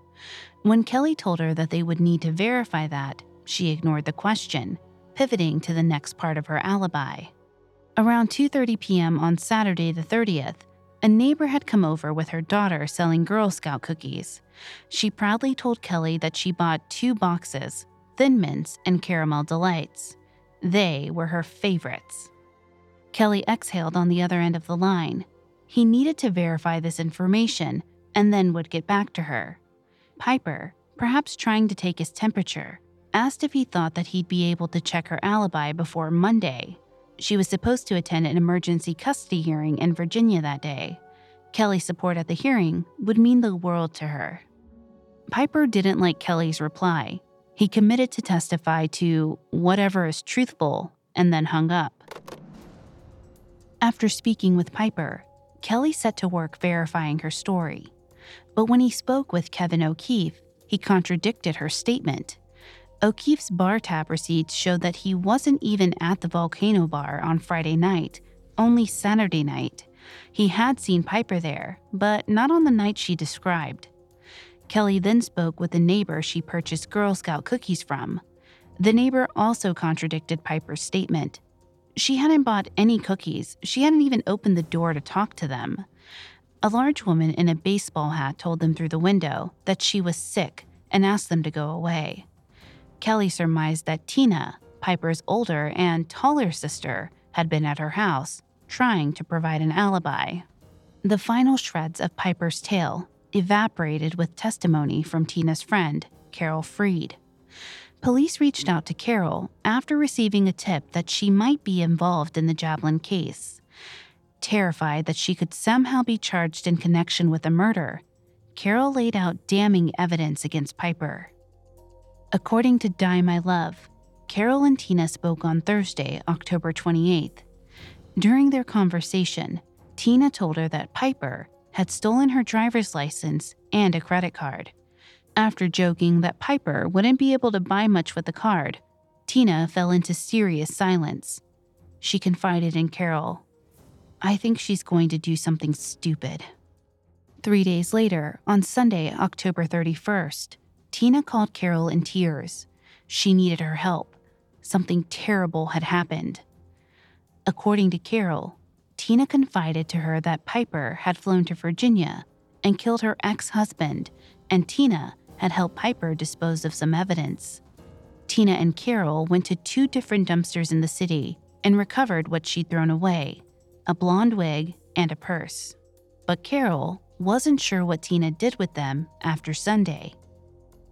[SPEAKER 2] When Kelly told her that they would need to verify that, she ignored the question, pivoting to the next part of her alibi. Around 2:30 p.m. on Saturday the 30th, a neighbor had come over with her daughter selling Girl Scout cookies. She proudly told Kelly that she bought two boxes Thin Mints and Caramel Delights. They were her favorites. Kelly exhaled on the other end of the line. He needed to verify this information and then would get back to her. Piper, perhaps trying to take his temperature, asked if he thought that he'd be able to check her alibi before Monday. She was supposed to attend an emergency custody hearing in Virginia that day. Kelly's support at the hearing would mean the world to her. Piper didn't like Kelly's reply. He committed to testify to whatever is truthful and then hung up. After speaking with Piper, Kelly set to work verifying her story. But when he spoke with Kevin O'Keefe, he contradicted her statement. O'Keefe's bar tab receipts showed that he wasn't even at the Volcano Bar on Friday night, only Saturday night. He had seen Piper there, but not on the night she described. Kelly then spoke with the neighbor she purchased Girl Scout cookies from. The neighbor also contradicted Piper's statement. She hadn't bought any cookies, she hadn't even opened the door to talk to them. A large woman in a baseball hat told them through the window that she was sick and asked them to go away. Kelly surmised that Tina, Piper's older and taller sister, had been at her house, trying to provide an alibi. The final shreds of Piper's tale evaporated with testimony from Tina's friend, Carol Freed. Police reached out to Carol after receiving a tip that she might be involved in the Jablin case. Terrified that she could somehow be charged in connection with the murder, Carol laid out damning evidence against Piper. According to Die My Love, Carol and Tina spoke on Thursday, October 28th. During their conversation, Tina told her that Piper had stolen her driver's license and a credit card. After joking that Piper wouldn't be able to buy much with the card, Tina fell into serious silence. She confided in Carol, I think she's going to do something stupid. Three days later, on Sunday, October 31st, Tina called Carol in tears. She needed her help. Something terrible had happened. According to Carol, Tina confided to her that Piper had flown to Virginia and killed her ex husband, and Tina had helped Piper dispose of some evidence. Tina and Carol went to two different dumpsters in the city and recovered what she'd thrown away a blonde wig and a purse. But Carol wasn't sure what Tina did with them after Sunday.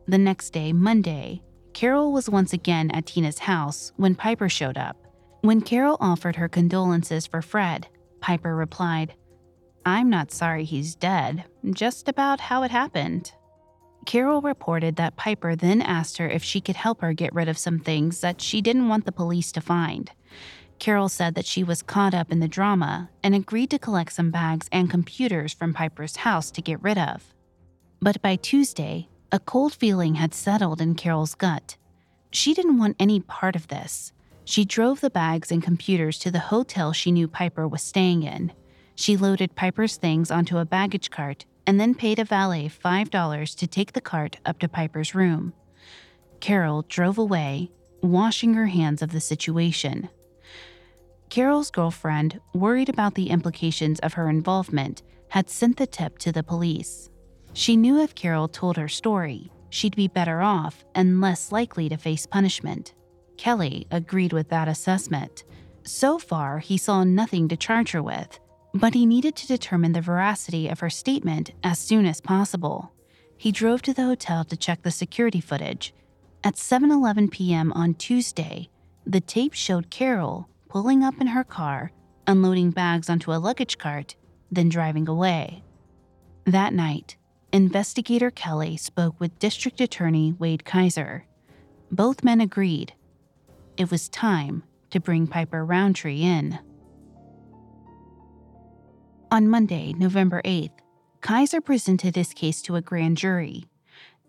[SPEAKER 2] The next day, Monday, Carol was once again at Tina's house when Piper showed up. When Carol offered her condolences for Fred, Piper replied, I'm not sorry he's dead, just about how it happened. Carol reported that Piper then asked her if she could help her get rid of some things that she didn't want the police to find. Carol said that she was caught up in the drama and agreed to collect some bags and computers from Piper's house to get rid of. But by Tuesday, a cold feeling had settled in Carol's gut. She didn't want any part of this. She drove the bags and computers to the hotel she knew Piper was staying in. She loaded Piper's things onto a baggage cart and then paid a valet $5 to take the cart up to Piper's room. Carol drove away, washing her hands of the situation. Carol's girlfriend, worried about the implications of her involvement, had sent the tip to the police. She knew if Carol told her story, she'd be better off and less likely to face punishment. Kelly agreed with that assessment. So far, he saw nothing to charge her with, but he needed to determine the veracity of her statement as soon as possible. He drove to the hotel to check the security footage. At 7:11 p.m. on Tuesday, the tape showed Carol pulling up in her car, unloading bags onto a luggage cart, then driving away. That night, investigator Kelly spoke with District Attorney Wade Kaiser. Both men agreed it was time to bring Piper Rountree in. On Monday, November 8th, Kaiser presented his case to a grand jury.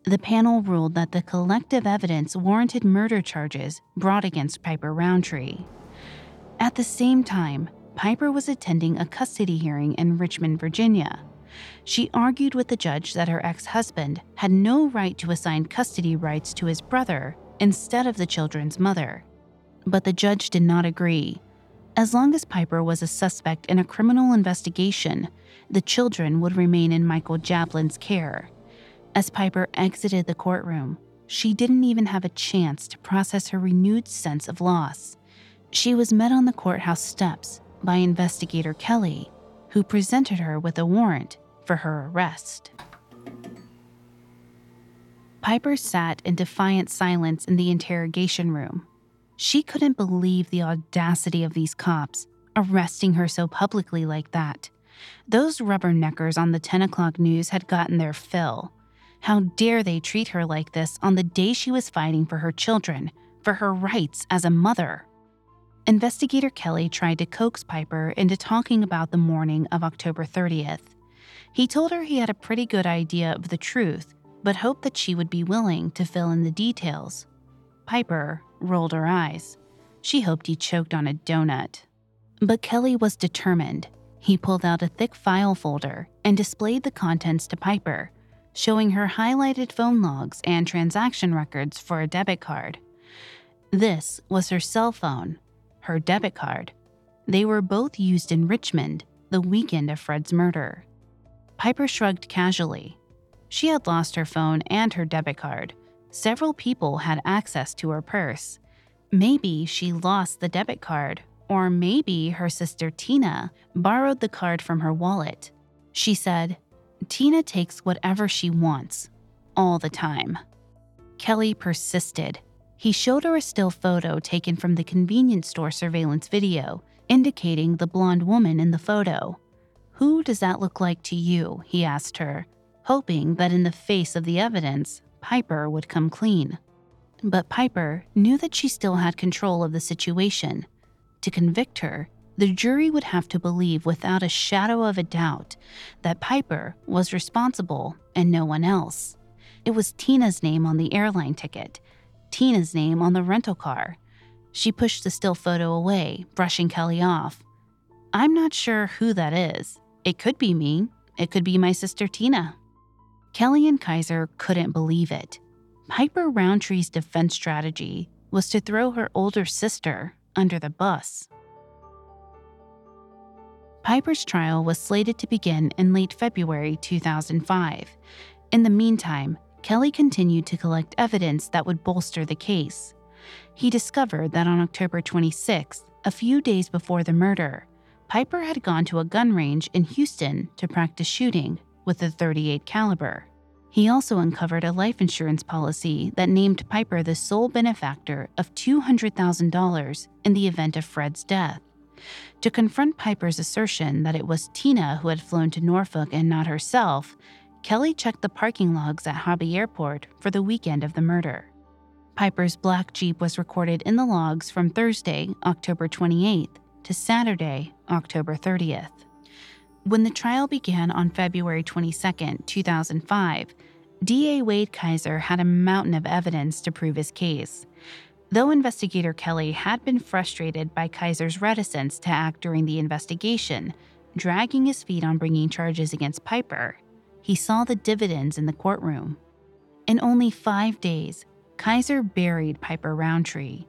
[SPEAKER 2] The panel ruled that the collective evidence warranted murder charges brought against Piper Rountree. At the same time, Piper was attending a custody hearing in Richmond, Virginia. She argued with the judge that her ex husband had no right to assign custody rights to his brother instead of the children's mother. But the judge did not agree. As long as Piper was a suspect in a criminal investigation, the children would remain in Michael Jablin's care. As Piper exited the courtroom, she didn't even have a chance to process her renewed sense of loss she was met on the courthouse steps by investigator Kelly, who presented her with a warrant for her arrest. Piper sat in defiant silence in the interrogation room. She couldn't believe the audacity of these cops arresting her so publicly like that. Those rubberneckers on the 10 o'clock news had gotten their fill. How dare they treat her like this on the day she was fighting for her children, for her rights as a mother? Investigator Kelly tried to coax Piper into talking about the morning of October 30th. He told her he had a pretty good idea of the truth, but hoped that she would be willing to fill in the details. Piper rolled her eyes. She hoped he choked on a donut. But Kelly was determined. He pulled out a thick file folder and displayed the contents to Piper, showing her highlighted phone logs and transaction records for a debit card. This was her cell phone, her debit card. They were both used in Richmond the weekend of Fred's murder. Piper shrugged casually. She had lost her phone and her debit card. Several people had access to her purse. Maybe she lost the debit card, or maybe her sister Tina borrowed the card from her wallet. She said, Tina takes whatever she wants, all the time. Kelly persisted. He showed her a still photo taken from the convenience store surveillance video, indicating the blonde woman in the photo. Who does that look like to you? he asked her, hoping that in the face of the evidence, Piper would come clean. But Piper knew that she still had control of the situation. To convict her, the jury would have to believe without a shadow of a doubt that Piper was responsible and no one else. It was Tina's name on the airline ticket, Tina's name on the rental car. She pushed the still photo away, brushing Kelly off. I'm not sure who that is. It could be me. It could be my sister Tina. Kelly and Kaiser couldn't believe it. Piper Rountree's defense strategy was to throw her older sister under the bus. Piper's trial was slated to begin in late February 2005. In the meantime, Kelly continued to collect evidence that would bolster the case. He discovered that on October 26, a few days before the murder, Piper had gone to a gun range in Houston to practice shooting with a 38 caliber. He also uncovered a life insurance policy that named Piper the sole benefactor of $200,000 in the event of Fred's death. To confront Piper's assertion that it was Tina who had flown to Norfolk and not herself, Kelly checked the parking logs at Hobby Airport for the weekend of the murder. Piper's black Jeep was recorded in the logs from Thursday, October 28th to Saturday, October 30th. When the trial began on February 22, 2005, DA Wade Kaiser had a mountain of evidence to prove his case. Though investigator Kelly had been frustrated by Kaiser's reticence to act during the investigation, dragging his feet on bringing charges against Piper, he saw the dividends in the courtroom. In only five days, Kaiser buried Piper Rountree.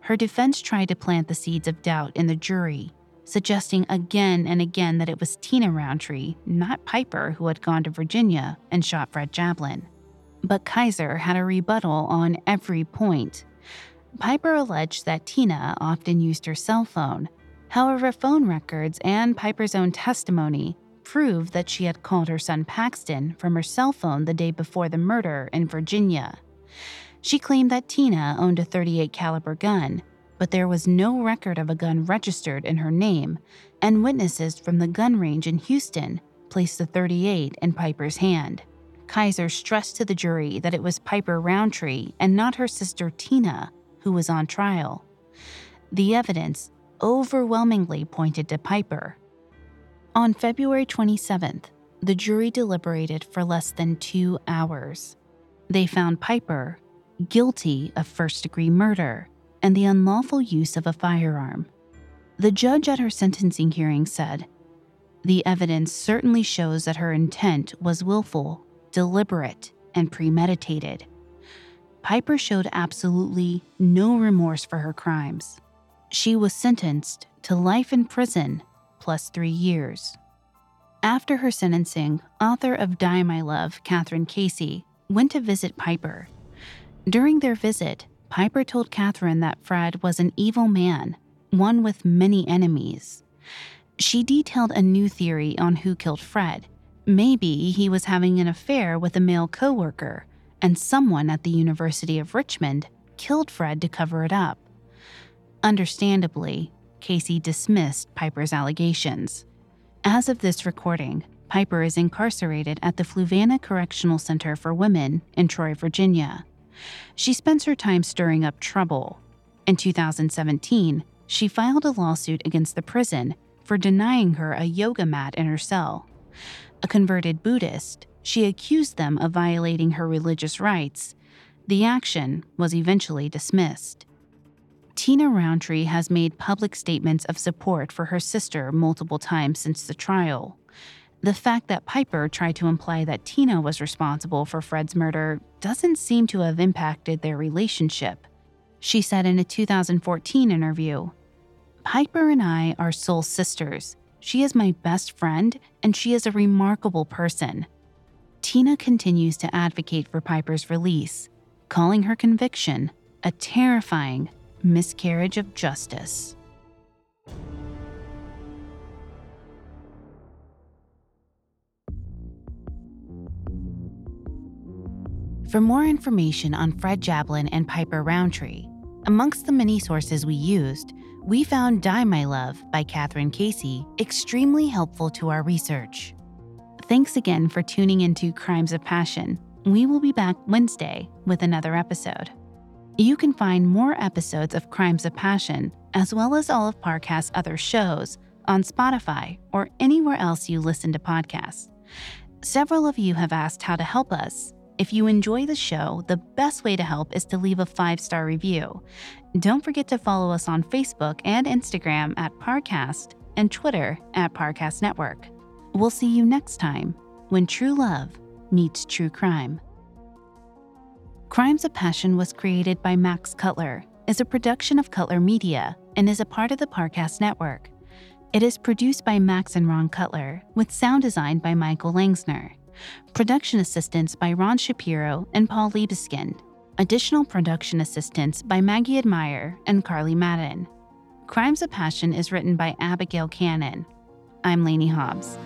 [SPEAKER 2] Her defense tried to plant the seeds of doubt in the jury, suggesting again and again that it was Tina Rountree, not Piper, who had gone to Virginia and shot Fred Jablin. But Kaiser had a rebuttal on every point. Piper alleged that Tina often used her cell phone. However, phone records and Piper's own testimony proved that she had called her son Paxton from her cell phone the day before the murder in Virginia. She claimed that Tina owned a 38 caliber gun, but there was no record of a gun registered in her name, and witnesses from the gun range in Houston placed the 38 in Piper's hand. Kaiser stressed to the jury that it was Piper Rountree and not her sister Tina who was on trial. The evidence overwhelmingly pointed to Piper. On February 27th, the jury deliberated for less than two hours. They found Piper guilty of first degree murder and the unlawful use of a firearm. The judge at her sentencing hearing said, The evidence certainly shows that her intent was willful, deliberate, and premeditated. Piper showed absolutely no remorse for her crimes. She was sentenced to life in prison plus three years. After her sentencing, author of Die My Love, Kathryn Casey, went to visit Piper. During their visit, Piper told Kathryn that Fred was an evil man, one with many enemies. She detailed a new theory on who killed Fred. Maybe he was having an affair with a male coworker and someone at the University of Richmond killed Fred to cover it up. Understandably, Casey dismissed Piper's allegations. As of this recording, Piper is incarcerated at the Fluvanna Correctional Center for Women in Troy, Virginia. She spends her time stirring up trouble. In 2017, she filed a lawsuit against the prison for denying her a yoga mat in her cell. A converted Buddhist, she accused them of violating her religious rights. The action was eventually dismissed. Tina Rountree has made public statements of support for her sister multiple times since the trial. The fact that Piper tried to imply that Tina was responsible for Fred's murder doesn't seem to have impacted their relationship. She said in a 2014 interview Piper and I are soul sisters. She is my best friend, and she is a remarkable person. Tina continues to advocate for Piper's release, calling her conviction a terrifying miscarriage of justice. For more information on Fred Jablin and Piper Rountree, amongst the many sources we used, we found Die My Love by Kathryn Casey extremely helpful to our research. Thanks again for tuning into Crimes of Passion. We will be back Wednesday with another episode. You can find more episodes of Crimes of Passion, as well as all of Parcast's other shows, on Spotify or anywhere else you listen to podcasts. Several of you have asked how to help us. If you enjoy the show, the best way to help is to leave a five star review. Don't forget to follow us on Facebook and Instagram at Parcast and Twitter at Parcast Network. We'll see you next time when true love meets true crime. Crimes of Passion was created by Max Cutler, is a production of Cutler Media, and is a part of the Parcast Network. It is produced by Max and Ron Cutler, with sound design by Michael Langsner. Production assistance by Ron Shapiro and Paul Liebeskind. Additional production assistance by Maggie Admire and Carly Madden. Crimes of Passion is written by Abigail Cannon. I'm Lainey Hobbs.